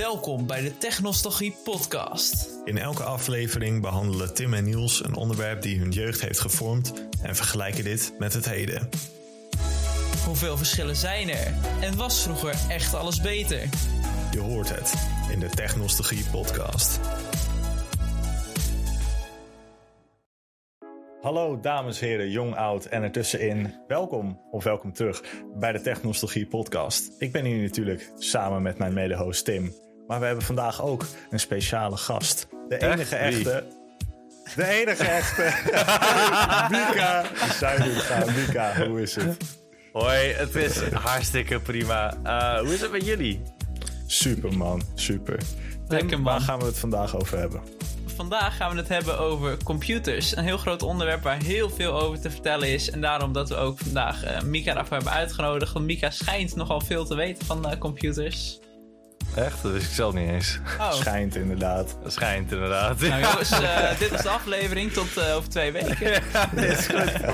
Welkom bij de Technostalgie Podcast. In elke aflevering behandelen Tim en Niels een onderwerp die hun jeugd heeft gevormd en vergelijken dit met het heden. Hoeveel verschillen zijn er? En was vroeger echt alles beter? Je hoort het in de Technostalgie Podcast. Hallo dames, heren, jong, oud en ertussenin. Welkom of welkom terug bij de Technostalgie Podcast. Ik ben hier natuurlijk samen met mijn mede-host Tim. Maar we hebben vandaag ook een speciale gast. De enige echte. De enige echte. Mika. Mika, hoe is het? Hoi, het is hartstikke prima. Uh, hoe is het met jullie? Super man, super. Lekker man. Waar gaan we het vandaag over hebben? Vandaag gaan we het hebben over computers. Een heel groot onderwerp waar heel veel over te vertellen is. En daarom dat we ook vandaag uh, Mika daarvoor hebben uitgenodigd. Want Mika schijnt nogal veel te weten van uh, computers. Echt? Dat wist ik zelf niet eens. Oh. Schijnt inderdaad. Schijnt inderdaad. Nou jongens, uh, dit was de aflevering tot uh, over twee weken. ja, dit is goed.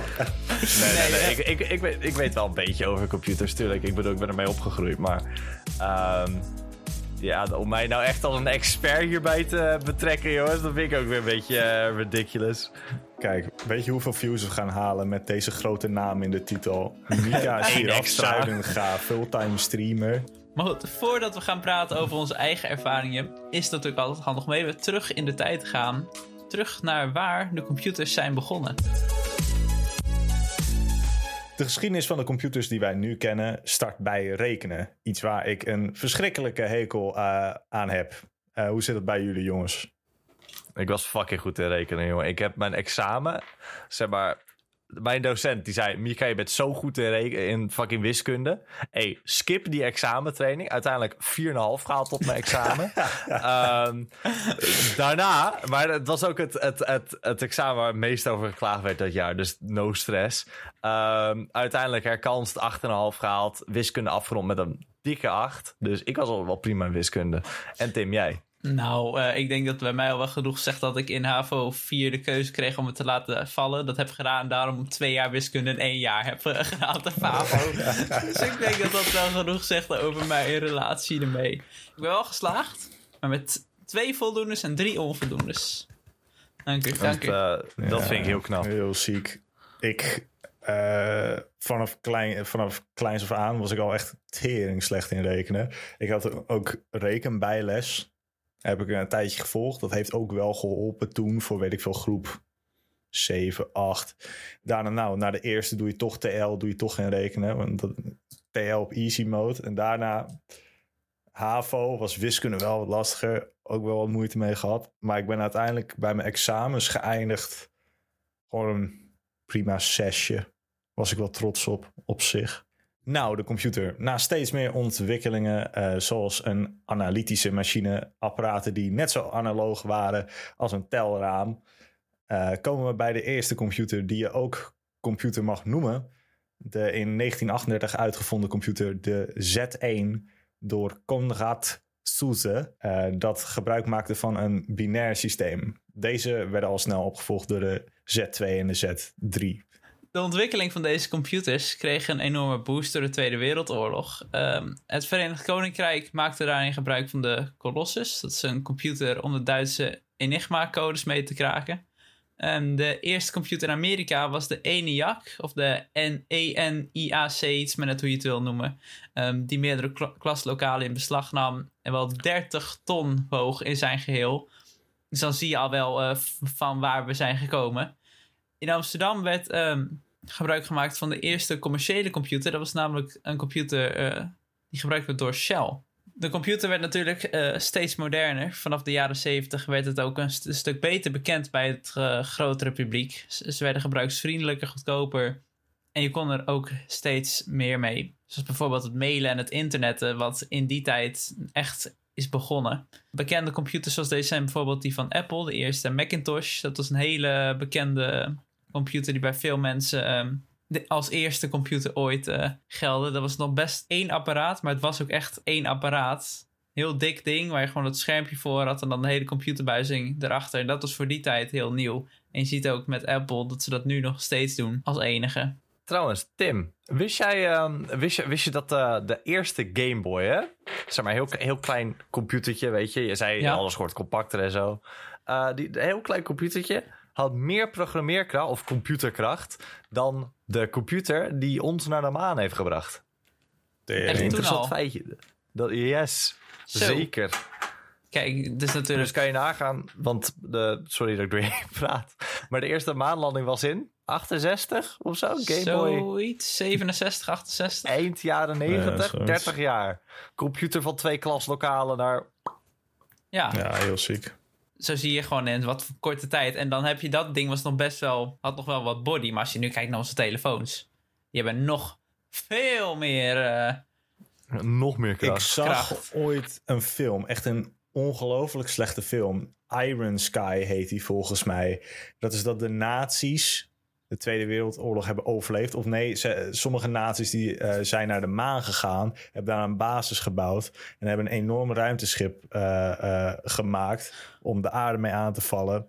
Nee, nee, nee. Ik, ik, ik, weet, ik weet wel een beetje over computers, tuurlijk. Ik bedoel, ik ben ermee opgegroeid, maar... Um, ja, om mij nou echt als een expert hierbij te betrekken, jongens, dat vind ik ook weer een beetje uh, ridiculous. Kijk, weet je hoeveel views we gaan halen met deze grote naam in de titel? Mika Giraf Zuidenga, fulltime streamer. Maar goed, voordat we gaan praten over onze eigen ervaringen, is het natuurlijk altijd handig om even terug in de tijd te gaan. Terug naar waar de computers zijn begonnen. De geschiedenis van de computers die wij nu kennen start bij rekenen. Iets waar ik een verschrikkelijke hekel uh, aan heb. Uh, hoe zit het bij jullie, jongens? Ik was fucking goed in rekenen, jongen. Ik heb mijn examen, zeg maar, mijn docent die zei: Mika, je bent zo goed in, in fucking wiskunde. Hey, skip die examentraining. Uiteindelijk 4,5 gehaald op mijn examen. um, daarna, maar het was ook het, het, het, het examen waar het meest over geklaagd werd dat jaar. Dus no stress. Um, uiteindelijk herkanst 8,5 gehaald. Wiskunde afgerond met een dikke 8. Dus ik was al wel prima in wiskunde. En Tim, jij? Nou, uh, ik denk dat bij mij al wel genoeg zegt dat ik in HAVO 4 de keuze kreeg om het te laten vallen. Dat heb gedaan, daarom twee jaar wiskunde en één jaar heb gedaan te HAVO. dus ik denk dat dat wel genoeg zegt over mijn relatie ermee. Ik ben wel geslaagd, maar met twee voldoendes en drie onvoldoendes. Dank u, dank u. Dat, uh, dat ja, vind ik heel knap. Heel ziek. Ik, uh, vanaf, klein, vanaf kleins af aan was ik al echt tering slecht in rekenen. Ik had ook rekenbijles heb ik een tijdje gevolgd. Dat heeft ook wel geholpen toen voor, weet ik veel, groep 7, 8. Daarna, nou, naar de eerste doe je toch TL, doe je toch geen rekenen. Want dat, TL op easy mode. En daarna HAVO was wiskunde wel wat lastiger. Ook wel wat moeite mee gehad. Maar ik ben uiteindelijk bij mijn examens geëindigd. Gewoon een prima zesje. Was ik wel trots op, op zich. Nou, de computer. Na steeds meer ontwikkelingen, uh, zoals een analytische machine, apparaten die net zo analoog waren als een telraam, uh, komen we bij de eerste computer die je ook computer mag noemen. De in 1938 uitgevonden computer, de Z1, door Konrad Zuse, uh, dat gebruik maakte van een binair systeem. Deze werden al snel opgevolgd door de Z2 en de Z3 de ontwikkeling van deze computers kreeg een enorme boost door de Tweede Wereldoorlog. Um, het Verenigd Koninkrijk maakte daarin gebruik van de Colossus. Dat is een computer om de Duitse Enigma-codes mee te kraken. Um, de eerste computer in Amerika was de ENIAC, of de ENIAC, iets met net hoe je het wil noemen. Um, die meerdere kl klaslokalen in beslag nam en wel 30 ton woog in zijn geheel. Dus dan zie je al wel uh, van waar we zijn gekomen. In Amsterdam werd gebruik gemaakt van de eerste commerciële computer. Dat was namelijk een computer uh, die gebruikt werd door Shell. De computer werd natuurlijk uh, steeds moderner. Vanaf de jaren 70 werd het ook een, st een stuk beter bekend bij het uh, grotere publiek. Ze werden gebruiksvriendelijker, goedkoper. En je kon er ook steeds meer mee. Zoals bijvoorbeeld het mailen en het internetten, wat in die tijd echt is begonnen. Bekende computers zoals deze zijn bijvoorbeeld die van Apple, de eerste Macintosh. Dat was een hele bekende computer die bij veel mensen um, de, als eerste computer ooit uh, gelde. Dat was nog best één apparaat, maar het was ook echt één apparaat. Heel dik ding waar je gewoon het schermpje voor had en dan de hele computerbuizing erachter. En dat was voor die tijd heel nieuw. En je ziet ook met Apple dat ze dat nu nog steeds doen als enige. trouwens, Tim, wist jij, ehm, wist je, wist je dat eh, de eerste Game Boy, hè? Zeg maar, heel, heel klein computertje, weet je. Je zei Ja. alles wordt compacter en zo. Eh, die, een heel klein computertje had meer programmeerkracht of computerkracht dan de computer die ons naar de maan heeft gebracht. Echt? Toen Interessant al? feitje. Dat, yes, Zo. zeker. Kijk, Dus natuurlijk... kan je nagaan, want de, sorry dat ik door je heen praat, maar de eerste maanlanding was in 68 of zo, Game Boy. Zoiets, 67, 68. Eind jaren 90, zoiets. 30 jaar. Computer van twee klaslokalen naar... Ja, Ja, heel ziek. Zo zie je gewoon in wat voor korte tijd. En dan heb je dat ding was nog best wel, had nog wel wat body. Maar als je nu kijkt naar onze telefoons, die hebben nog veel meer. eh, Nog meer Ik kracht. zag Kracht. ooit een film, echt een ongelooflijk slechte film. Iron Sky heet die volgens mij. Dat is dat de nazi's de Tweede Wereldoorlog hebben overleefd. Of nee, ze- sommige nazi's die eh, zijn naar de maan gegaan, hebben daar een basis gebouwd en hebben een enorm ruimteschip eh, eh, gemaakt om de aarde mee aan te vallen.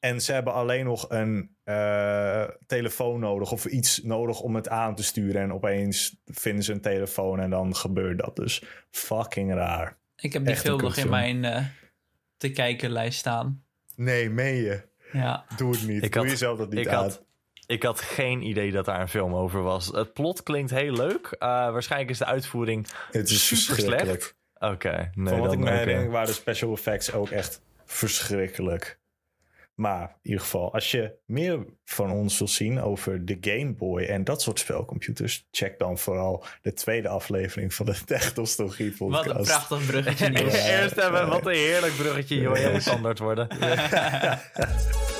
En ze hebben alleen nog een eh, telefoon nodig of iets nodig om het aan te sturen. En opeens vinden ze een telefoon en dan gebeurt dat. Dus fucking raar. ik heb die Echt film nog in mijn eh, te kijken lijst staan. Nee, meen je? Ja, Doe het niet. Ik Doe had- jezelf dat niet ik aan. had, ik had geen idee dat daar een film over was. Het plot klinkt heel leuk. Eh, waarschijnlijk is de uitvoering Het is super slecht. Oké, nee, Van wat ik me herinner waren de special effects ook echt verschrikkelijk. Maar in ieder geval, als je meer van ons wil zien over de Game Boy en dat soort spelcomputers, check dan vooral de tweede aflevering van de Technologie podcast. wat een prachtig bruggetje. Ja. Eerst hebben, wat een heerlijk bruggetje, joh. Heel standaard worden.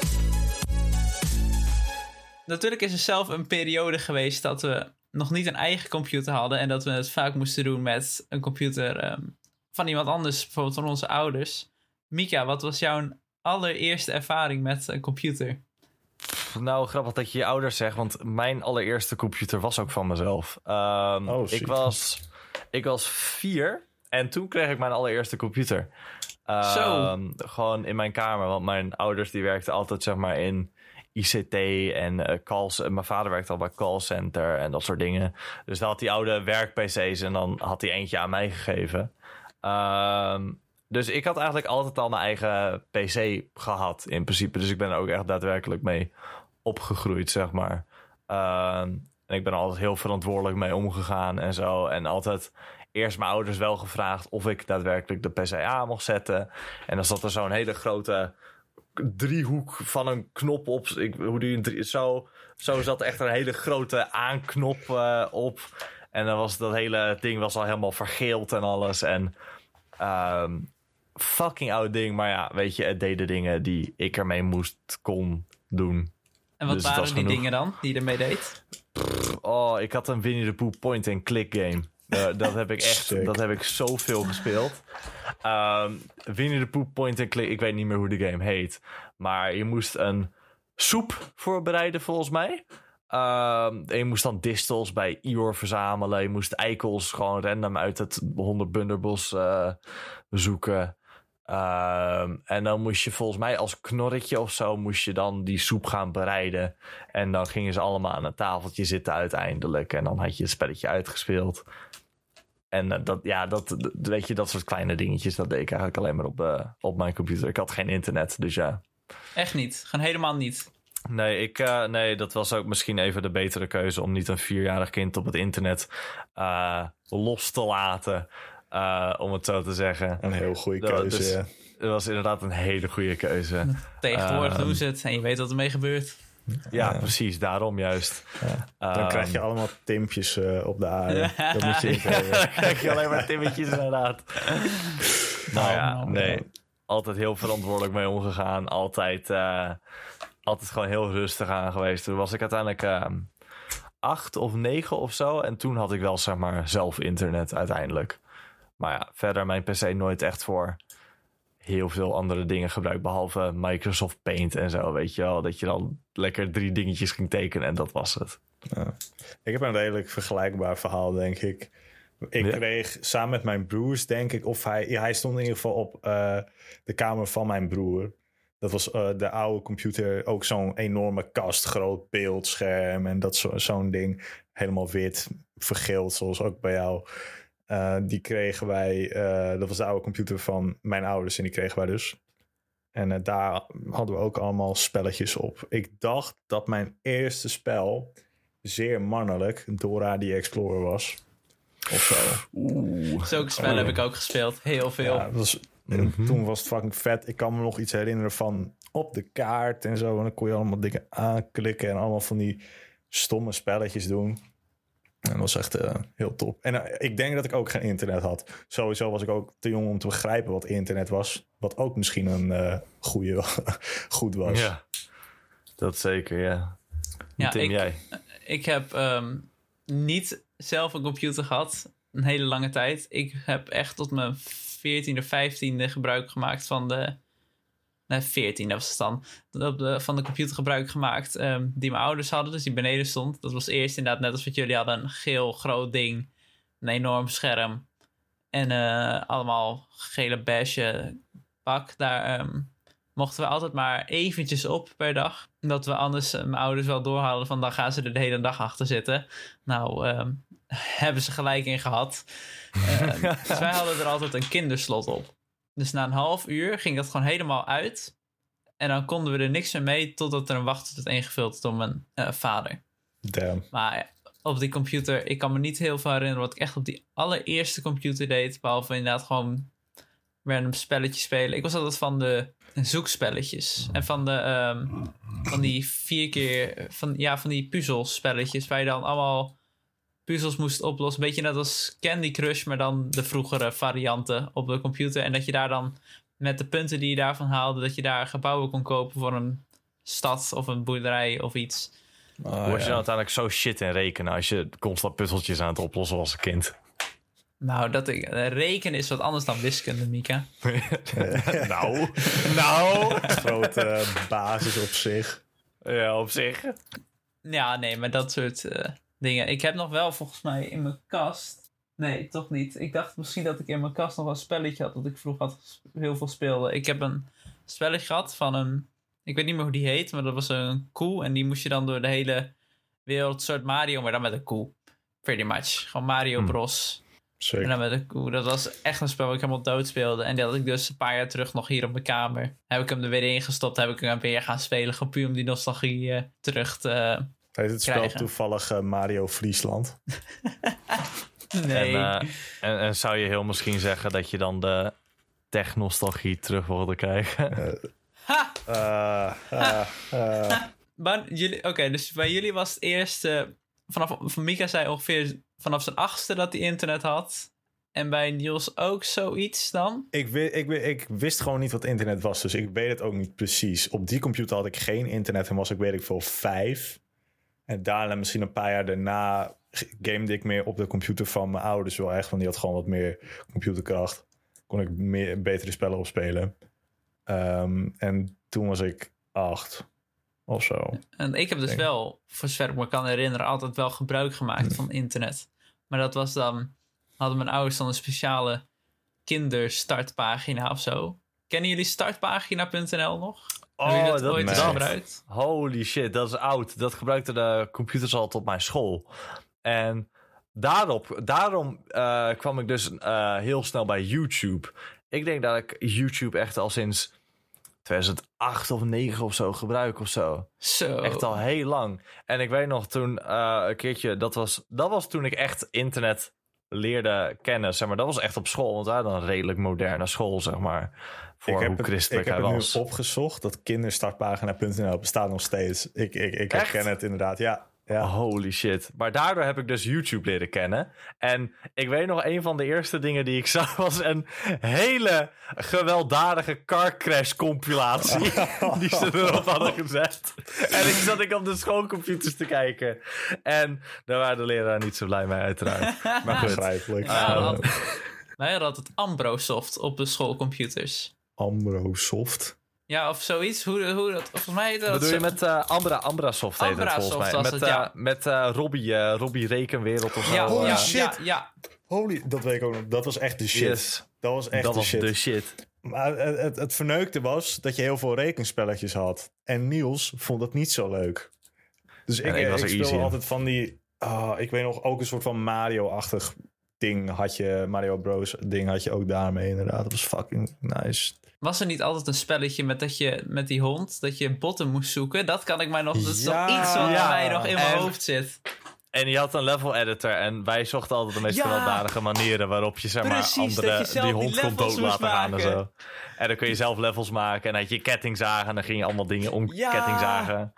Natuurlijk is er zelf een periode geweest dat we nog niet een eigen computer hadden. En dat we het vaak moesten doen met een computer ehm, van iemand anders, bijvoorbeeld van onze ouders. Mika, wat was jouw allereerste ervaring met een computer? Nou, grappig dat je je ouders zegt, want mijn allereerste computer was ook van mezelf. Ehm, Oh, ik, was, ik was vier en toen kreeg ik mijn allereerste computer. Ehm, Zo. Gewoon in mijn kamer, want mijn ouders die werkten altijd zeg maar in ICT en eh calls. en Mijn vader werkte al bij callcenter en dat soort dingen. Dus dan had hij oude werk-PC's en dan had hij eentje aan mij gegeven. Ehm, dus ik had eigenlijk altijd al mijn eigen PC gehad in principe. Dus ik ben er ook echt daadwerkelijk mee opgegroeid, zeg maar. Ehm, en ik ben altijd heel verantwoordelijk mee omgegaan en zo. En altijd eerst mijn ouders wel gevraagd of ik daadwerkelijk de PC aan mocht zetten. En dan zat er zo'n hele grote driehoek van een knop op. Ik, hoe doe je een drie, zo, zo zat echt een hele grote aanknop eh, op. En dan was dat hele ding was al helemaal vergeeld en alles. En ehm, fucking oud ding. Maar ja, weet je, het deed de dingen die ik ermee moest, kon doen. En wat Dus waren die genoeg. dingen dan die je ermee deed? Oh, ik had een Winnie the Pooh point-and-click game. Dat heb ik echt, Sick. dat heb ik zoveel gespeeld. Ehm Winnie the Pooh point-and-click, ik weet niet meer hoe de game heet. Maar je moest een soep voorbereiden volgens mij. Ehm, en je moest dan distels bij Ior verzamelen. Je moest eikels gewoon random uit het 100 bunderbos eh, zoeken. Ehm, en dan moest je volgens mij als knorretje of zo... moest je dan die soep gaan bereiden. En dan gingen ze allemaal aan een tafeltje zitten uiteindelijk. En dan had je het spelletje uitgespeeld. En eh, dat, ja, dat, weet je, dat soort kleine dingetjes... dat deed ik eigenlijk alleen maar op, eh, op mijn computer. Ik had geen internet, dus ja... Echt niet. Gewoon helemaal niet. Nee, ik, eh, nee, dat was ook misschien even de betere keuze om niet een vierjarig kind op het internet los te laten. Eh, om het zo te zeggen. Een heel goede Ja, keuze. dus- ja. Het was inderdaad een hele goede keuze. Tegenwoordig Ehm. doen ze het en je weet wat ermee gebeurt. Ja, precies, daarom juist. Dan Ehm, krijg je allemaal timpjes eh, op de aarde. Dat moet je niet. Dan krijg je alleen maar timmetjes inderdaad. nou ja, nou, nee. Altijd heel verantwoordelijk mee omgegaan. Altijd, eh, altijd gewoon heel rustig aan geweest. Toen was ik uiteindelijk ehm, acht of negen of zo. En toen had ik wel, zeg maar, zelf internet uiteindelijk. Maar ja, verder mijn PC nooit echt voor heel veel andere dingen gebruikt. Behalve Microsoft Paint en zo, weet je wel. Dat je dan lekker drie dingetjes ging tekenen en dat was het. Ik heb een redelijk vergelijkbaar verhaal, denk ik. Ik Ja? kreeg samen met mijn broers, denk ik, of hij, ja, hij stond in ieder geval op eh, de kamer van mijn broer. Dat was eh, de oude computer, ook zo'n enorme kast, groot beeldscherm en dat zo, zo'n ding. Helemaal wit, vergeeld, zoals ook bij jou. Eh, die kregen wij, eh, dat was de oude computer van mijn ouders en die kregen wij dus. En eh, daar hadden we ook allemaal spelletjes op. Ik dacht dat mijn eerste spel zeer mannelijk Dora the Explorer was. Of zo. Oeh. Zulke spellen heb ik ook gespeeld. Heel veel. Ja, dat was, Mhm. Toen was het fucking vet. Ik kan me nog iets herinneren van op de kaart en zo. En dan kon je allemaal dingen aanklikken en allemaal van die stomme spelletjes doen. En dat was echt eh, heel top. En eh, ik denk dat ik ook geen internet had. Sowieso was ik ook te jong om te begrijpen wat internet was. Wat ook misschien een eh goede, goed was. Ja, dat zeker, ja. Ja, Tim, ik- jij? Ik heb ehm, niet zelf een computer gehad. Een hele lange tijd. Ik heb echt tot mijn 14e, 15e gebruik gemaakt van de. Nee, 14 was het dan. Op de, van de computer gebruik gemaakt ehm, die mijn ouders hadden, dus die beneden stond. Dat was eerst inderdaad net als wat jullie hadden: een geel groot ding, een enorm scherm en eh, allemaal gele beige pak. Daar ehm, mochten we altijd maar eventjes op per dag. Omdat we anders eh, mijn ouders wel doorhadden van dan gaan ze er de hele dag achter zitten. Nou, ehm, hebben ze gelijk in gehad. Dus wij hadden er altijd een kinderslot op. Dus na een half uur ging dat gewoon helemaal uit. En dan konden we er niks meer mee totdat er een wachttijd werd ingevuld door mijn eh, vader. Damn. Maar op die computer, ik kan me niet heel veel herinneren wat ik echt op die allereerste computer deed. Behalve inderdaad gewoon random spelletjes spelen. Ik was altijd van de zoekspelletjes. En van de, ehm, van die vier keer, van, ja, van die puzzelspelletjes. Waar je dan allemaal puzzels moest oplossen. Beetje net als Candy Crush, maar dan de vroegere varianten op de computer. En dat je daar dan met de punten die je daarvan haalde, dat je daar gebouwen kon kopen voor een stad of een boerderij of iets. Hoe was je ja. nou uiteindelijk zo shit in rekenen als je constant puzzeltjes aan het oplossen was als kind? Nou, dat ik, eh, rekenen is wat anders dan wiskunde, Mika. nou, nou. Grote basis op zich. Ja, op zich. Ja, nee, maar dat soort eh, dingen. Ik heb nog wel volgens mij in mijn kast. Nee, toch niet. Ik dacht misschien dat ik in mijn kast nog wel een spelletje had dat ik vroeger had heel veel speelde. Ik heb een spelletje gehad van een. Ik weet niet meer hoe die heet, maar dat was een koe. En die moest je dan door de hele wereld, soort Mario, maar dan met een koe. Pretty much. Gewoon Mario Hmm. Bros. En Zeker. dan met een koe. Dat was echt een spel waar ik helemaal dood speelde. En die had ik dus een paar jaar terug nog hier op mijn kamer. Heb ik hem er weer ingestopt. Heb ik hem weer gaan spelen. Gewoon puur om die nostalgie eh, terug te... Heet het spel toevallig eh, Mario Friesland? Nee. En, eh, en, en zou je heel misschien zeggen dat je dan de tech-nostalgie terug wilde krijgen? ha! Eh, eh. Maar jullie, oké, dus bij jullie was het eerst... eh, vanaf, van Mika zei ongeveer vanaf zijn achtste dat hij internet had. En bij Niels ook zoiets dan? Ik, ik, ik wist gewoon niet wat internet was, dus ik weet het ook niet precies. Op die computer had ik geen internet en was ik, weet ik veel, vijf. En daarna, misschien een paar jaar daarna, gamede ik meer op de computer van mijn ouders wel echt. Want die had gewoon wat meer computerkracht. Kon ik meer, betere spellen opspelen. Ehm, en toen was ik acht of zo. En ik heb dus Denk- wel, voor zover ik me kan herinneren, altijd wel gebruik gemaakt van internet. Maar dat was dan, hadden mijn ouders dan een speciale kinderstartpagina of zo. Kennen jullie startpagina.nl nog? Jullie dat ooit gebruikt? Holy shit, dat is oud. Dat gebruikten de computers altijd op mijn school. En daarop, daarom eh, kwam ik dus eh, heel snel bij YouTube. Ik denk dat ik YouTube echt al sinds 2008 of 9 of zo gebruik of zo. Zo. Echt al heel lang. En ik weet nog toen eh, een keertje, dat was, dat was toen ik echt internet leerde kennen. Zeg maar, dat was echt op school, want wij hadden een redelijk moderne school, zeg maar. Voor ik heb hoe het, christelijk ik heb hij het was. nu opgezocht. Dat kinderstartpagina.nl bestaat nog steeds. Ik, ik, ik herken het inderdaad. Ja, ja. Holy shit. Maar daardoor heb ik dus YouTube leren kennen. En ik weet nog, een van de eerste dingen die ik zag was een hele gewelddadige car crash compilatie. die ze erop hadden gezet. En ik zat ik op de schoolcomputers te kijken. En daar waren de leraren niet zo blij mee, uiteraard. Maar goed. Begrijpelijk. Ja, had- wij hadden altijd Ambrosoft op de schoolcomputers. Ambrosoft. Ja, of zoiets. Hoe, hoe dat, volgens mij heette dat Wat doe je met eh, Ambra, Ambrasoft heet het Ambrasoft volgens mij. Met, het, eh, met eh, Robbie, eh, Robbie Rekenwereld of zo. Ja, Holy shit. ja, ja. Holy, dat weet ik ook nog. Dat was echt de shit. Yes. Dat was echt dat de was shit. de shit. Maar het, het, het verneukte was dat je heel veel rekenspelletjes had. En Niels vond dat niet zo leuk. Dus ik, ik was ik easy altijd van die... ah, ik weet nog, ook een soort van Mario-achtig ding had je. Mario Bros ding had je ook daarmee inderdaad. Dat was fucking nice. Was er niet altijd een spelletje met dat je met die hond, dat je botten moest zoeken? Dat kan ik mij nog. Dat is Ja. nog iets wat Ja. mij nog in mijn En- hoofd zit. En je had een level editor en wij zochten altijd de meest Ja. gewelddadige manieren waarop je zeg maar Precies, andere die hond kon dood laten gaan en zo. En dan kun je zelf levels maken en dan had je kettingzagen en dan ging je allemaal dingen om Ja. kettingzagen.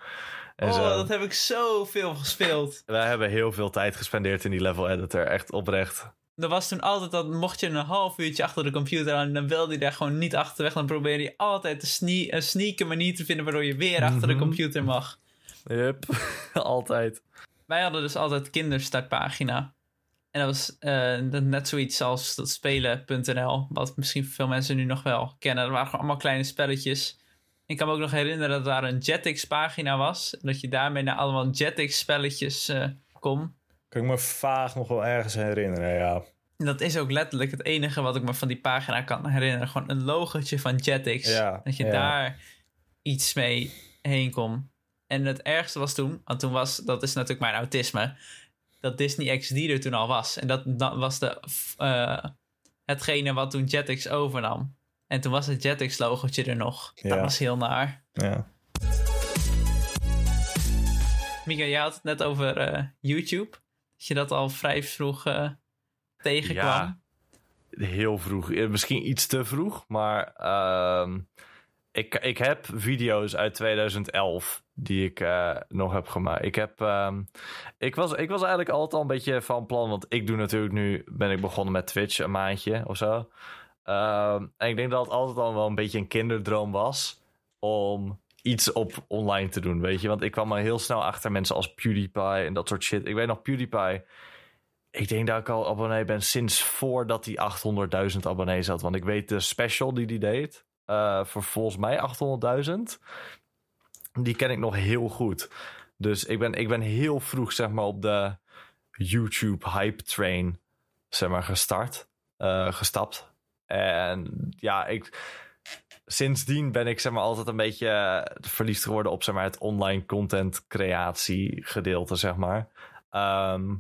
En Oh, zo. dat heb ik zoveel gespeeld. Wij hebben heel veel tijd gespendeerd in die level editor, echt oprecht. Er was toen altijd dat, mocht je een half uurtje achter de computer aan, dan wilde je daar gewoon niet achterweg. Dan probeerde je altijd een, sne een sneaky manier te vinden waardoor je weer achter de Mhm. computer mag. Yep, altijd. Wij hadden dus altijd kinderstartpagina. En dat was eh, net zoiets als dat spelen.nl, wat misschien veel mensen nu nog wel kennen. Dat waren gewoon allemaal kleine spelletjes. Ik kan me ook nog herinneren dat daar een Jetix pagina was. Dat je daarmee naar allemaal Jetix spelletjes eh kon. Kan ik me vaag nog wel ergens herinneren, ja. Dat is ook letterlijk het enige wat ik me van die pagina kan herinneren. Gewoon een logotje van Jetix. Ja, dat je ja. daar iets mee heen kon. En het ergste was toen, want toen was, dat is natuurlijk mijn autisme, dat Disney XD er toen al was. En dat, dat was de, eh, hetgene wat toen Jetix overnam. En toen was het Jetix logotje er nog. Dat was heel naar. ja. Mika, je had het net over eh, YouTube. Dat je dat al vrij vroeg eh, tegenkwam. Ja. Heel vroeg. Eh, Misschien iets te vroeg, maar ehm, ik, ik heb video's uit 2011 die ik eh, nog heb gemaakt. Ik, heb, ehm, ik, was, ik was eigenlijk altijd al een beetje van plan, want ik doe natuurlijk nu, ben ik begonnen met Twitch een maandje of zo. Ehm, en ik denk dat het altijd al wel een beetje een kinderdroom was om iets op online te doen, weet je. Want ik kwam er heel snel achter mensen als PewDiePie en dat soort shit. Ik weet nog PewDiePie ik denk dat ik al abonnee ben sinds voordat hij 800.000 abonnees had. Want ik weet de special die hij deed. eh, voor volgens mij 800.000. Die ken ik nog heel goed. Dus ik ben, ik ben heel vroeg zeg maar op de YouTube hype train zeg maar gestart. eh, gestapt. En ja, ik... Sindsdien ben ik zeg maar altijd een beetje eh, verliefd geworden op zeg maar het online content creatie gedeelte zeg maar. Ehm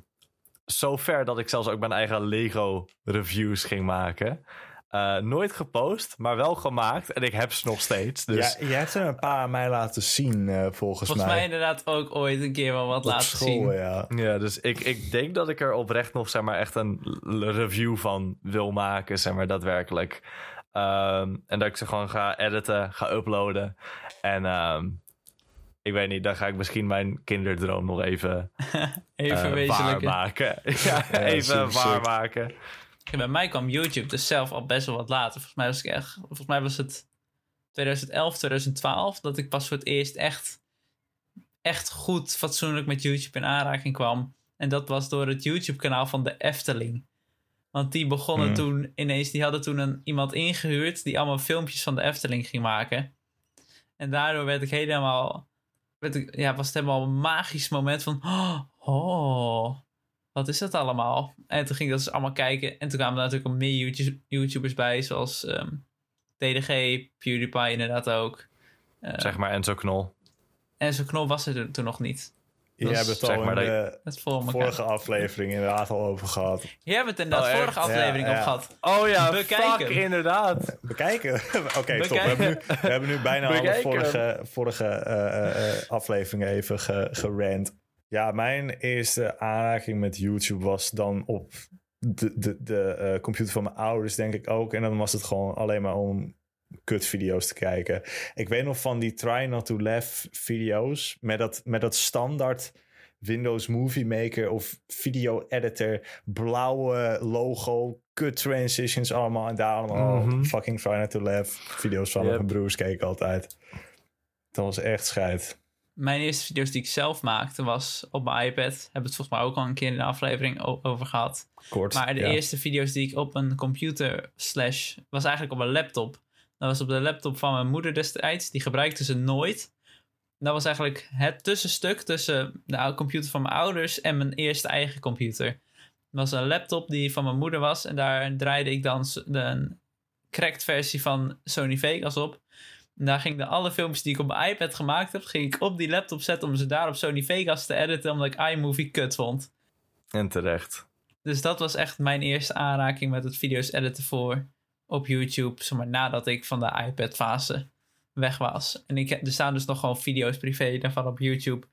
zover dat ik zelfs ook mijn eigen Lego reviews ging maken. Eh, nooit gepost, maar wel gemaakt. En ik heb ze nog steeds. Dus ja, jij hebt er een paar aan mij laten zien, eh, volgens, Volgens mij inderdaad ook ooit een keer wel wat Op laten school, zien. ja. Ja, dus ik, ik denk dat ik er oprecht nog zeg maar, echt een review van wil maken, zeg maar, daadwerkelijk. Ehm, en dat ik ze gewoon ga editen, ga uploaden. En ehm, ik weet niet, dan ga ik misschien mijn kinderdroom nog even, Even wezenlijke. waarmaken. ja, even waarmaken. Ja, bij mij kwam YouTube dus zelf al best wel wat later. Volgens mij was, ik echt, volgens mij was het 2011, 2012 dat ik pas voor het eerst echt, echt goed fatsoenlijk met YouTube in aanraking kwam. En dat was door het YouTube-kanaal van de Efteling. Want die begonnen Hmm. toen ineens, die hadden toen een, iemand ingehuurd die allemaal filmpjes van de Efteling ging maken. En daardoor werd ik helemaal, werd ik, ja, was het helemaal een magisch moment van, oh, wat is dat allemaal? En toen ging ik dat dus allemaal kijken. En toen kwamen er natuurlijk ook meer YouTube- YouTubers bij, zoals ehm, DDG, PewDiePie inderdaad ook. Eh, Zeg maar Enzo Knol. En zo'n knop was er toen nog niet. Je hebt het al in de vorige aflevering inderdaad al over gehad. Jij hebt het inderdaad Oh, echt? vorige aflevering Ja, op ja. gehad. Oh ja, Bekijken. fuck, inderdaad. Bekijken. Oké, top. We hebben, nu, we hebben nu bijna alle Bekijken. vorige, vorige eh, eh, eh, afleveringen even ge, gerand. Ja, mijn eerste aanraking met YouTube was dan op de, de, de eh, computer van mijn ouders, denk ik ook. En dan was het gewoon alleen maar om kutvideo's te kijken. Ik weet nog van die Try Not To Laugh video's met dat, met dat standaard Windows Movie Maker of video editor, blauwe logo, kut transitions allemaal en daar allemaal Mhm. fucking Try Not To Laugh video's van Yep. mijn broers keken altijd. Dat was echt scheid. Mijn eerste video's die ik zelf maakte was op mijn iPad. Heb het volgens mij ook al een keer in de aflevering over gehad. Kort. Maar de ja. eerste video's die ik op een computer slash... was eigenlijk op een laptop. Dat was op de laptop van mijn moeder destijds. Die gebruikte ze nooit. Dat was eigenlijk het tussenstuk tussen de computer van mijn ouders... en mijn eerste eigen computer. Dat was een laptop die van mijn moeder was. En daar draaide ik dan de cracked versie van Sony Vegas op. En daar ging de alle filmpjes die ik op mijn iPad gemaakt heb, ging ik op die laptop zetten om ze daar op Sony Vegas te editen, omdat ik iMovie kut vond. En terecht. Dus dat was echt mijn eerste aanraking met het video's editen voor op YouTube, zeg maar, nadat ik van de iPad-fase weg was. En ik, er staan dus nog gewoon video's privé daarvan op YouTube.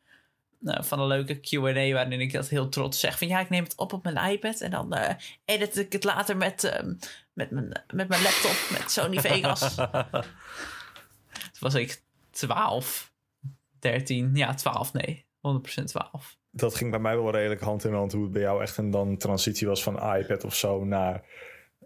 eh, van een leuke QA waarin ik dat heel trots zeg. Van ja, ik neem het op op mijn iPad en dan eh, edit ik het later met, ehm, met, mijn, met mijn laptop, met Sony Vegas. Toen was ik 12, 13, ja 12, nee, 100% 12. Dat ging bij mij wel redelijk hand in hand. Hoe het bij jou echt een dan transitie was van iPad of zo naar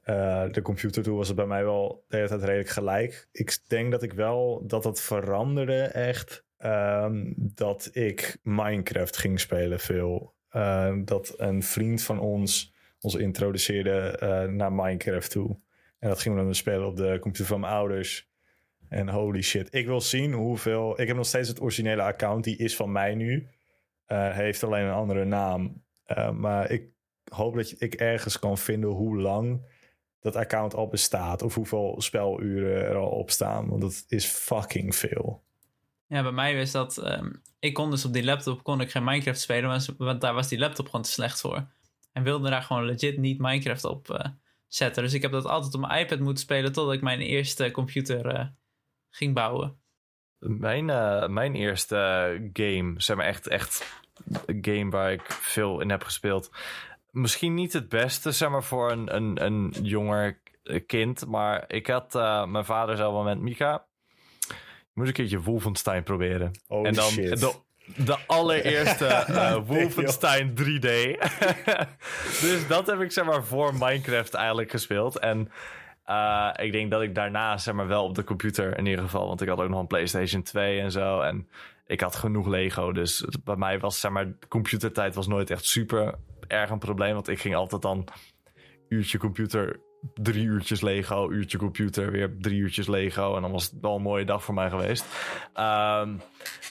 eh, de computer. Toen was het bij mij wel de hele tijd redelijk gelijk. Ik denk dat ik wel dat dat veranderde echt. ehm, dat ik Minecraft ging spelen veel. Eh, dat een vriend van ons ons introduceerde eh, naar Minecraft toe. En dat gingen we dan spelen op de computer van mijn ouders. En holy shit, ik wil zien hoeveel... Ik heb nog steeds het originele account, die is van mij nu. Heeft alleen een andere naam. Maar ik hoop dat ik ergens kan vinden hoe lang dat account al bestaat. Of hoeveel speluren er al op staan. Want dat is fucking veel. Ja, bij mij was dat... Um, ik kon dus op die laptop kon ik geen Minecraft spelen. Want daar was die laptop gewoon te slecht voor. En wilde daar gewoon legit niet Minecraft op uh, zetten. Dus ik heb dat altijd op mijn iPad moeten spelen... totdat ik mijn eerste computer ging bouwen. Mijn, uh, mijn eerste game, zeg maar echt, echt een game waar ik veel in heb gespeeld. Misschien niet het beste, zeg maar, voor een, een, een jonger kind. Maar ik had, uh, mijn vader zei op een moment, Mika, je moet een keertje Wolfenstein proberen. Oh en dan shit. De, de allereerste uh, Wolfenstein 3D. dus dat heb ik, zeg maar, voor Minecraft eigenlijk gespeeld. En uh, ik denk dat ik daarna, zeg maar, wel op de computer in ieder geval. Want ik had ook nog een PlayStation 2 en zo. En ik had genoeg Lego. Dus bij mij was, zeg maar, computertijd was nooit echt super erg een probleem. Want ik ging altijd dan uurtje computer, drie uurtjes Lego, uurtje computer, weer drie uurtjes Lego. En dan was het wel een mooie dag voor mij geweest. Um,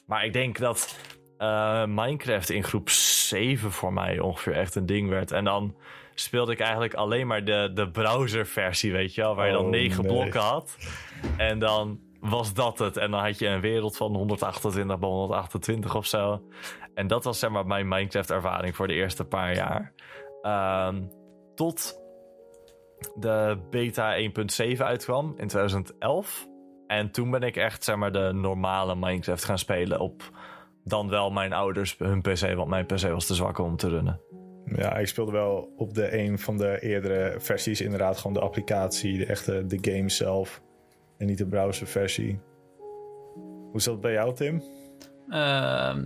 maar ik denk dat uh, Minecraft in groep 7 voor mij ongeveer echt een ding werd. En dan speelde ik eigenlijk alleen maar de, de browserversie, weet je wel. Waar je dan Oh, negen nee. blokken had. En dan was dat het. En dan had je een wereld van 128 bij 128 of zo. En dat was zeg maar mijn Minecraft ervaring voor de eerste paar jaar. Ehm, tot de beta 1.7 uitkwam in 2011. En toen ben ik echt zeg maar de normale Minecraft gaan spelen op dan wel mijn ouders hun PC, want mijn PC was te zwak om te runnen. Ja, ik speelde wel op de een van de eerdere versies inderdaad gewoon de applicatie, de echte de game zelf en niet de browserversie. Hoe zat het bij jou, Tim? Uh,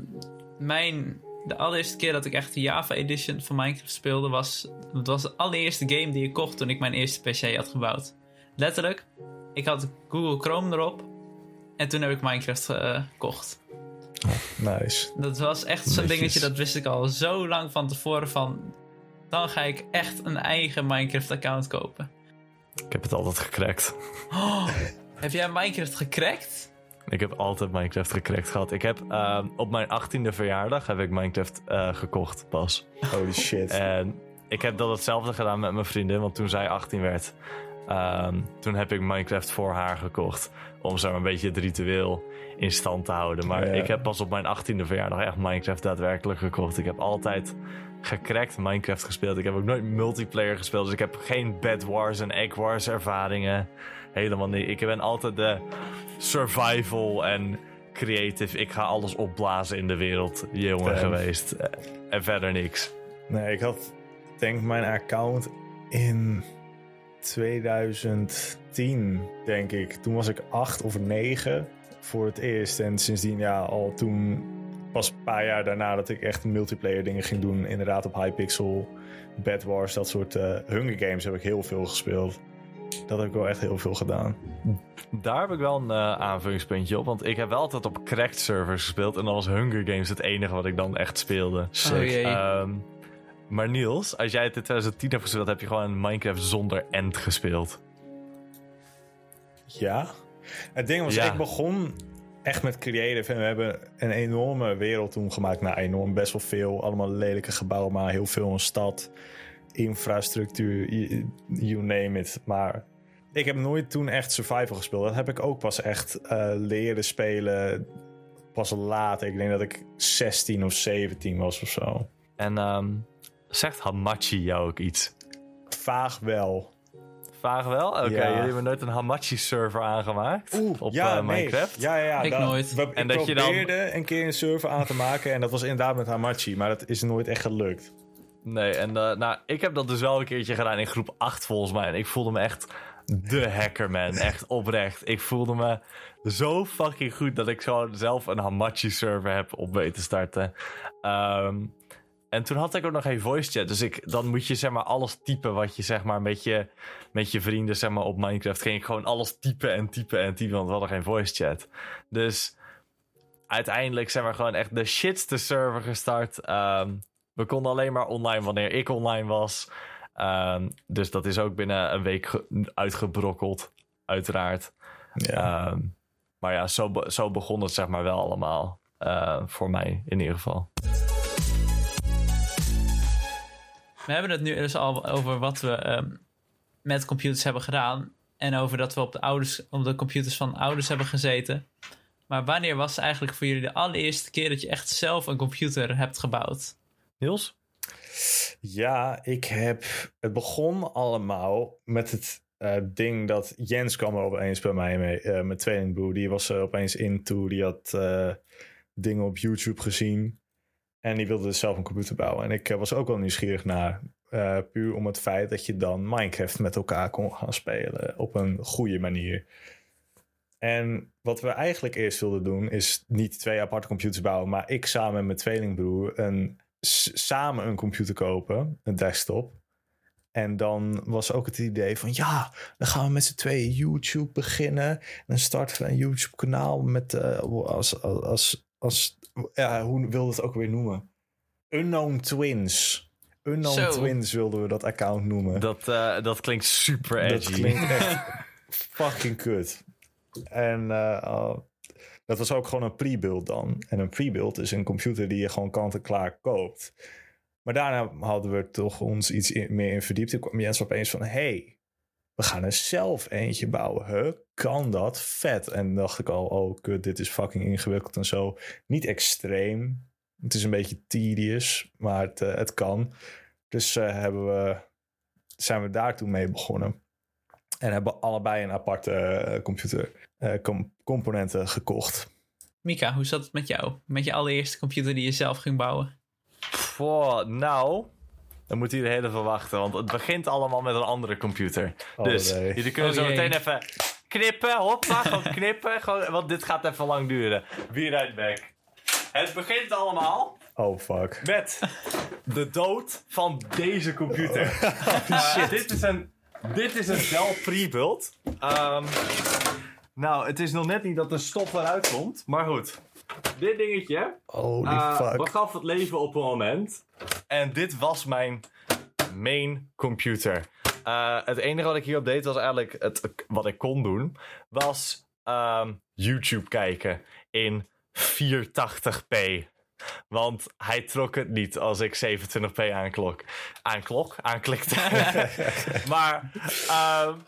mijn, de allereerste keer dat ik echt de Java Edition van Minecraft speelde was, het was de allereerste game die ik kocht toen ik mijn eerste PC had gebouwd. Letterlijk, ik had Google Chrome erop en toen heb ik Minecraft uh, gekocht. Nice. Dat was echt zo'n dingetje, dat wist ik al zo lang van tevoren van... Dan ga ik echt een eigen Minecraft-account kopen. Ik heb het altijd gecrackt. Oh, heb jij Minecraft gecrackt? Ik heb altijd Minecraft gecrackt gehad. Ik heb uh, op mijn 18e verjaardag heb ik Minecraft uh, gekocht pas. Holy shit. En ik heb dat hetzelfde gedaan met mijn vriendin, want toen zij 18 werd, um, toen heb ik Minecraft voor haar gekocht. Om zo een beetje het ritueel in stand te houden. Maar Ja. ik heb pas op mijn 18e verjaardag echt Minecraft daadwerkelijk gekocht. Ik heb altijd gecrackt Minecraft gespeeld. Ik heb ook nooit multiplayer gespeeld. Dus ik heb geen Bed Wars en Egg Wars ervaringen. Helemaal niet. Ik ben altijd de survival en creative. Ik ga alles opblazen in de wereld jongen Damn. geweest. En verder niks. Nee, ik had denk mijn account in 2010, denk ik. Toen was ik acht of negen voor het eerst. En sindsdien, ja, al toen pas een paar jaar daarna dat ik echt multiplayer dingen ging doen. Inderdaad op Hypixel, Bed Wars, dat soort eh, Hunger Games heb ik heel veel gespeeld. Dat heb ik wel echt heel veel gedaan. Daar heb ik wel een uh, aanvullingspuntje op. Want ik heb wel altijd op cracked servers gespeeld. En dan was Hunger Games het enige wat ik dan echt speelde. Oh jee. Um, maar Niels, als jij het in 2010 hebt gespeeld, heb je gewoon Minecraft zonder end gespeeld. Ja. Het ding was, Ja. ik begon echt met creative. En we hebben een enorme wereld toen gemaakt. Nou, enorm, best wel veel. Allemaal lelijke gebouwen, maar heel veel een stad. Infrastructuur, you, you name it. Maar ik heb nooit toen echt survival gespeeld. Dat heb ik ook pas echt eh, leren spelen. Pas later. Ik denk dat ik 16 of 17 was of zo. En ehm, zegt Hamachi jou ook iets? Vaag wel. Vaag wel? Oké, Ja. jullie hebben nooit een Hamachi-server aangemaakt op ja, eh, nee. Minecraft? Ja, ja, ja. Ik dat- nooit. We, En ik dat je dan- probeerde een keer een server aan te maken. En dat was inderdaad met Hamachi. Maar dat is nooit echt gelukt. Nee, en eh, nou, ik heb dat dus wel een keertje gedaan in groep 8 volgens mij. En ik voelde me echt de hacker, man. Echt oprecht. Ik voelde me zo fucking goed dat ik gewoon zelf een Hamachi-server heb op weten starten. Ehm, en toen had ik ook nog geen voice chat. Dus ik, dan moet je zeg maar alles typen wat je zeg maar met je, met je vrienden zeg maar op Minecraft... ging ik gewoon alles typen en typen en typen, want we hadden geen voice chat. Dus uiteindelijk zijn we gewoon echt de shitste server gestart. Ehm, we konden alleen maar online wanneer ik online was. Ehm, dus dat is ook binnen een week ge- uitgebrokkeld, uiteraard. Ja. Ehm, maar ja, zo, be- zo begon het zeg maar wel allemaal. eh, voor mij in ieder geval. We hebben het nu dus al over wat we ehm, met computers hebben gedaan. En over dat we op de, ouders, op de computers van ouders hebben gezeten. Maar wanneer was eigenlijk voor jullie de allereerste keer dat je echt zelf een computer hebt gebouwd? Niels? Ja, ik heb. Het begon allemaal met het eh, ding dat Jens kwam er opeens bij mij mee. eh mijn tweelingbroer. Die was er opeens into. Die had eh, dingen op YouTube gezien. En die wilde dus zelf een computer bouwen. En ik eh, was ook wel nieuwsgierig naar. eh, puur om het feit dat je dan Minecraft met elkaar kon gaan spelen. Op een goede manier. En wat we eigenlijk eerst wilden doen, is niet twee aparte computers bouwen, maar ik samen met mijn tweelingbroer een, samen een computer kopen, een desktop. En dan was ook het idee van ja, dan gaan we met z'n tweeën YouTube beginnen. En starten we een YouTube kanaal met eh, als, als, als ja, hoe wilde het ook weer noemen? Unknown Twins. Unknown Zo. Twins wilden we dat account noemen. Dat, eh, dat klinkt super edgy. Dat klinkt echt fucking kut. En eh, dat was ook gewoon een pre-build dan. En een pre-build is een computer die je gewoon kant-en-klaar koopt. Maar daarna hadden we toch ons iets in- meer in verdiept. Toen kwam Jens opeens van... hey, we gaan er zelf eentje bouwen. Huh? Kan dat? Vet. En dacht ik al... oh, kut, dit is fucking ingewikkeld en zo. Niet extreem. Het is een beetje tedious, maar het, eh, het kan. Dus eh, hebben we, zijn we daartoe mee begonnen. En hebben allebei een aparte eh, computer eh, com- componenten gekocht. Mika, hoe zat het met jou? Met je allereerste computer die je zelf ging bouwen? Voor, nou, dan moet jullie heel even wachten. Want het begint allemaal met een andere computer. Oh, dus nee. jullie kunnen Oh, zo jee. meteen even knippen. Hoppa, gewoon knippen. Gewoon, want dit gaat even lang duren. Be right back. Het begint allemaal Oh, fuck. met de dood van deze computer. Eh, dit is een, dit is een Dell pre-build. Ehm, nou, het is nog net niet dat de stof eruit komt. Maar goed. Dit dingetje Holy eh, fuck. begaf het leven op een moment. En dit was mijn main computer. Eh, het enige wat ik hierop deed was eigenlijk het, wat ik kon doen, was ehm, YouTube kijken in 480p. Want hij trok het niet als ik 27p aanklok. Aanklok? Aanklikte. maar ehm,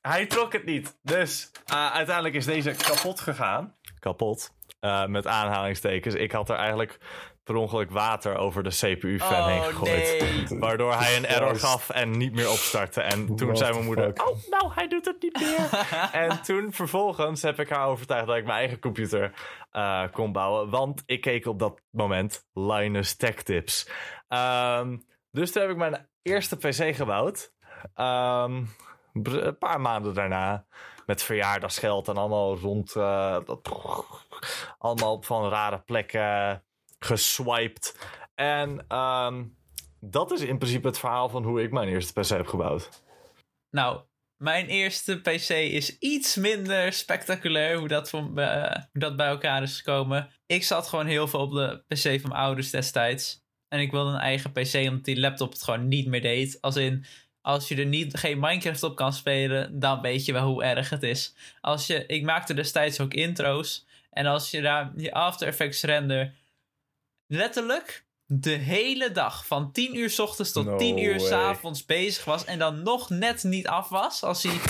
hij trok het niet. Dus eh, uiteindelijk is deze kapot gegaan. Kapot. Eh, met aanhalingstekens. Ik had er eigenlijk per ongeluk water over de CPU-fan heen gegooid. Oh, nee. Waardoor hij een error gaf en niet meer opstartte. En toen What zei mijn moeder... fuck? Oh, nou, hij doet het niet meer. en toen vervolgens heb ik haar overtuigd dat ik mijn eigen computer eh, kon bouwen. Want ik keek op dat moment Linus Tech Tips. Ehm, dus toen heb ik mijn eerste PC gebouwd. Ehm, een paar maanden daarna. Met verjaardagsgeld en allemaal rond... eh, dat, allemaal op van rare plekken geswiped. En ehm, dat is in principe het verhaal van hoe ik mijn eerste PC heb gebouwd. Nou, mijn eerste PC is iets minder spectaculair hoe dat, van, eh, dat bij elkaar is gekomen. Ik zat gewoon heel veel op de PC van mijn ouders destijds. En ik wilde een eigen PC omdat die laptop het gewoon niet meer deed. Als in, als je er niet, geen Minecraft op kan spelen, dan weet je wel hoe erg het is. Als je, ik maakte destijds ook intro's. En als je daar je After Effects render letterlijk de hele dag van 10 uur 's ochtends tot No 10 uur 's avonds bezig was en dan nog net niet af was, als hij,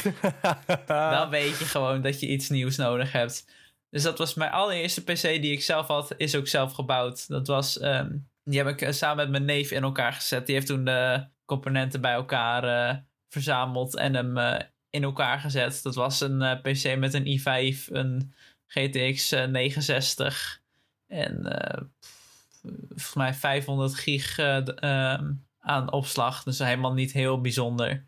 dan weet je gewoon dat je iets nieuws nodig hebt. Dus dat was mijn allereerste PC die ik zelf had, is ook zelf gebouwd. Dat was, ehm, die heb ik eh, samen met mijn neef in elkaar gezet. Die heeft toen de componenten bij elkaar eh, verzameld en hem eh, in elkaar gezet. Dat was een PC met een i5, een GTX eh, 960 en eh, volgens mij 500 gig eh, ehm, aan opslag. Dus helemaal niet heel bijzonder.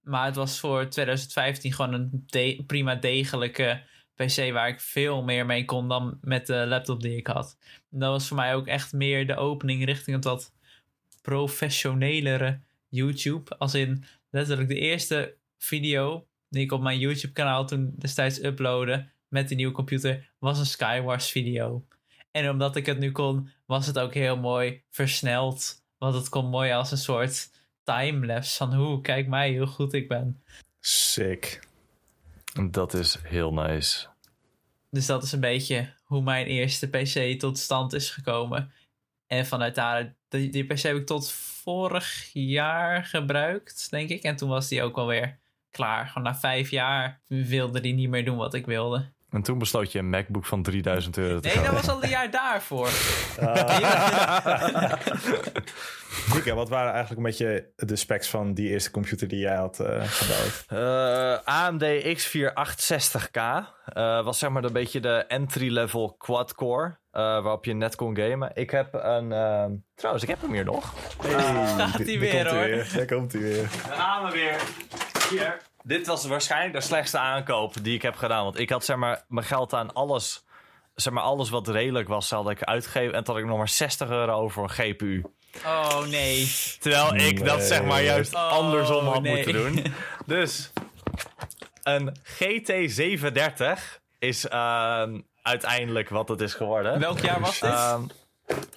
Maar het was voor 2015 gewoon een prima degelijke PC waar ik veel meer mee kon dan met de laptop die ik had. En dat was voor mij ook echt meer de opening richting het wat professionelere YouTube. Als in letterlijk de eerste video die ik op mijn YouTube kanaal toen destijds uploadde met die nieuwe computer was een Skywars video. En omdat ik het nu kon, was het ook heel mooi versneld. Want het kon mooi als een soort timelapse van hoe, kijk mij, hoe goed ik ben. Sick. Dat is heel nice. Dus dat is een beetje hoe mijn eerste PC tot stand is gekomen. En vanuit daar, die, die PC heb ik tot vorig jaar gebruikt, denk ik. En toen was die ook alweer klaar. Gewoon na vijf jaar wilde die niet meer doen wat ik wilde. En toen besloot je een MacBook van 3000 euro te Nee, dat was al een jaar daarvoor. Dikke, wat waren eigenlijk een beetje de specs van die eerste computer die jij had eh, gebouwd? Eh, AMD X4860K eh, was zeg maar een beetje de entry-level quad-core. eh, waarop je net kon gamen. Ik heb een... ehm, trouwens, ik heb hem hier nog. gaat hij daar weer, hoor. weer. Daar komt hij weer. Daar gaan we weer. Hier. Dit was waarschijnlijk de slechtste aankoop die ik heb gedaan. Want ik had zeg maar mijn geld aan alles... Zeg maar alles wat redelijk was, had ik uitgegeven. En toen had ik nog maar 60 euro over voor een GPU. Oh nee. Terwijl ik dat zeg maar juist Oh, andersom had nee. moeten doen. Dus een GT730 is ehm, uiteindelijk wat het is geworden. Welk jaar was dit? Ehm,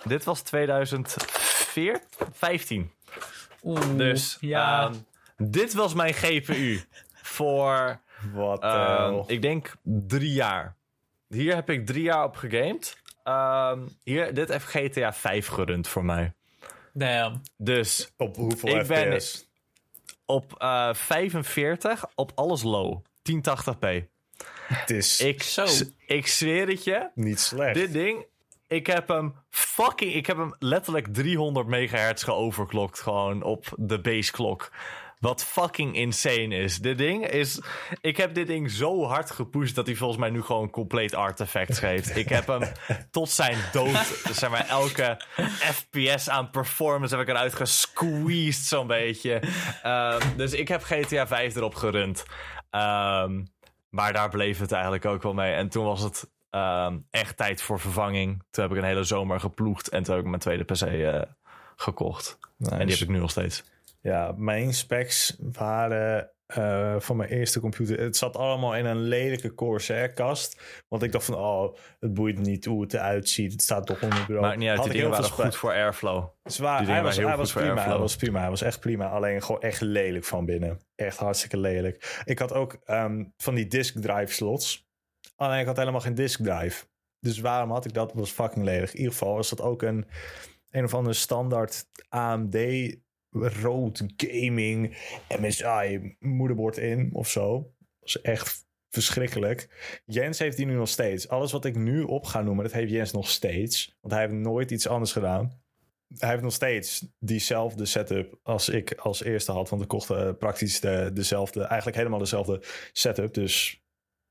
dit was 2015. Oeh, Dus ja. ehm, dit was mijn GPU voor, Wat ehm, uh, ik denk, drie jaar. Hier heb ik drie jaar op gegamed. Ehm, hier, dit heeft GTA 5 gerund voor mij. Damn. Dus Op hoeveel ik ben- FPS? op eh 45 op alles low. 1080p. Het is Ik, Zo. ik zweer het je. niet slecht. Dit ding, ik heb hem fucking, ik heb hem letterlijk 300 megahertz geoverklokt gewoon op de baseklok. Wat fucking insane is. Dit ding is, ik heb dit ding zo hard gepusht dat hij volgens mij nu gewoon compleet artefacts geeft. ik heb hem tot zijn dood, zeg maar elke FPS aan performance heb ik eruit gesqueezed zo'n beetje. Ehm, dus ik heb GTA 5 erop gerund. Ehm, maar daar bleef het eigenlijk ook wel mee. En toen was het ehm, echt tijd voor vervanging. Toen heb ik een hele zomer geploegd. En toen heb ik mijn tweede PC eh, gekocht. Nice. En die heb ik nu nog steeds. Ja, mijn specs waren eh, van mijn eerste computer. Het zat allemaal in een lelijke Corsair-kast. Want ik dacht van, oh, het boeit niet hoe het eruit ziet. Het staat toch onder bureau. Maakt niet uit, Had die dingen waren goed voor airflow. Zwaar, hij was, hij was prima. Hij was prima. Hij was echt prima. Alleen gewoon echt lelijk van binnen. Echt hartstikke lelijk. Ik had ook ehm, van die disk drive slots. Alleen ik had helemaal geen disk drive. Dus waarom had ik dat? Dat was fucking lelijk. In ieder geval was dat ook een een of andere standaard AMD rood gaming MSI moederbord in of zo. Dat is echt verschrikkelijk. Jens heeft die nu nog steeds. Alles wat ik nu op ga noemen, dat heeft Jens nog steeds. Want hij heeft nooit iets anders gedaan. Hij heeft nog steeds diezelfde setup als ik als eerste had. Want ik kocht praktisch de, dezelfde, eigenlijk helemaal dezelfde setup. Dus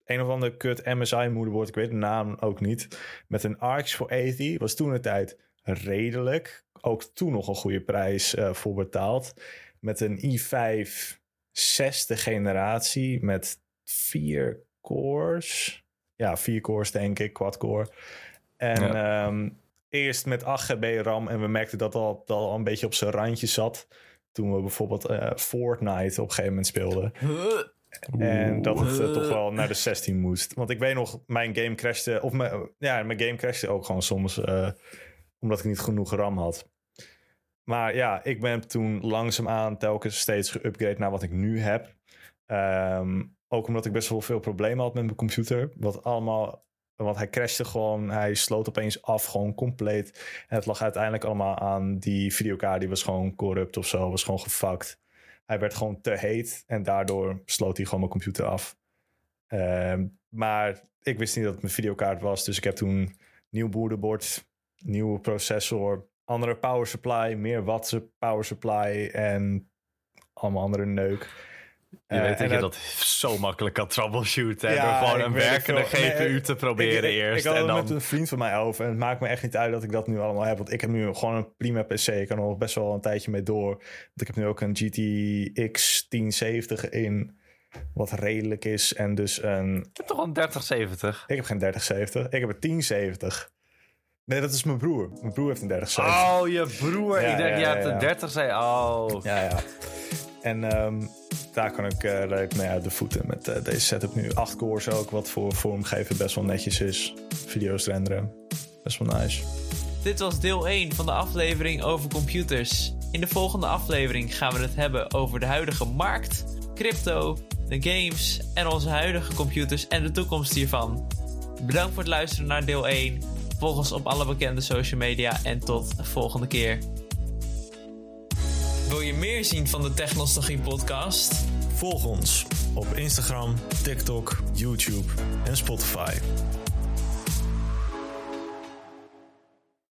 een of andere kut MSI moederbord, ik weet de naam ook niet. Met een RX 480 was toen de tijd redelijk. Ook toen nog een goede prijs eh, voor betaald. Met een i5 zesde generatie met vier cores. Ja, vier cores denk ik, quad-core. En ehm, eerst met 8 GB RAM en we merkten dat al, dat al een beetje op zijn randje zat. Toen we bijvoorbeeld eh, Fortnite op een gegeven moment speelden. En dat het eh, toch wel naar de 16 moest. Want ik weet nog, mijn game crashte. Of mijn, ja, mijn game crashte ook gewoon soms. Omdat ik niet genoeg RAM had. Maar ja, ik ben toen langzaamaan telkens steeds geüpgrade naar wat ik nu heb. Ehm, ook omdat ik best wel veel problemen had met mijn computer. Wat allemaal Want hij crashte gewoon, hij sloot opeens af, gewoon compleet. En het lag uiteindelijk allemaal aan die videokaart, die was gewoon corrupt of zo, was gewoon gefucked. Hij werd gewoon te heet en daardoor sloot hij gewoon mijn computer af. Ehm, maar ik wist niet dat het mijn videokaart was, dus ik heb toen nieuw boerderbord, nieuwe processor, andere power supply, meer watts power supply en allemaal andere neuk. Je Eh, weet dat je dat- dat zo makkelijk kan troubleshooten. Ja, door gewoon een werkende. Nee, GPU te proberen ik, ik, eerst. Ik had en het dan... met een vriend van mij over. En het maakt me echt niet uit dat ik dat nu allemaal heb. Want ik heb nu gewoon een prima PC. Ik kan er nog best wel een tijdje mee door. Want ik heb nu ook een GTX 1070 in. Wat redelijk is. En dus een... Ik heb toch een 3070? Ik heb geen 3070. Ik heb een 1070. Nee, dat is mijn broer. Mijn broer heeft een 3070. Oh, je broer. Ja, ik denk, ja, je ja, hebt een ja. 30 zei. Oh. Ja, ja. En ehm, daar kan ik redelijk mee uit de voeten met eh, deze setup nu. 8 cores ook, wat voor vormgeven best wel netjes is. Video's renderen. Best wel nice. Dit was deel 1 van de aflevering over computers. In de volgende aflevering gaan we het hebben over de huidige markt, crypto, de games en onze huidige computers en de toekomst hiervan. Bedankt voor het luisteren naar deel 1. Volg ons op alle bekende social media en tot de volgende keer. Wil je meer zien van de Technologie podcast? Volg ons op Instagram, TikTok, YouTube en Spotify.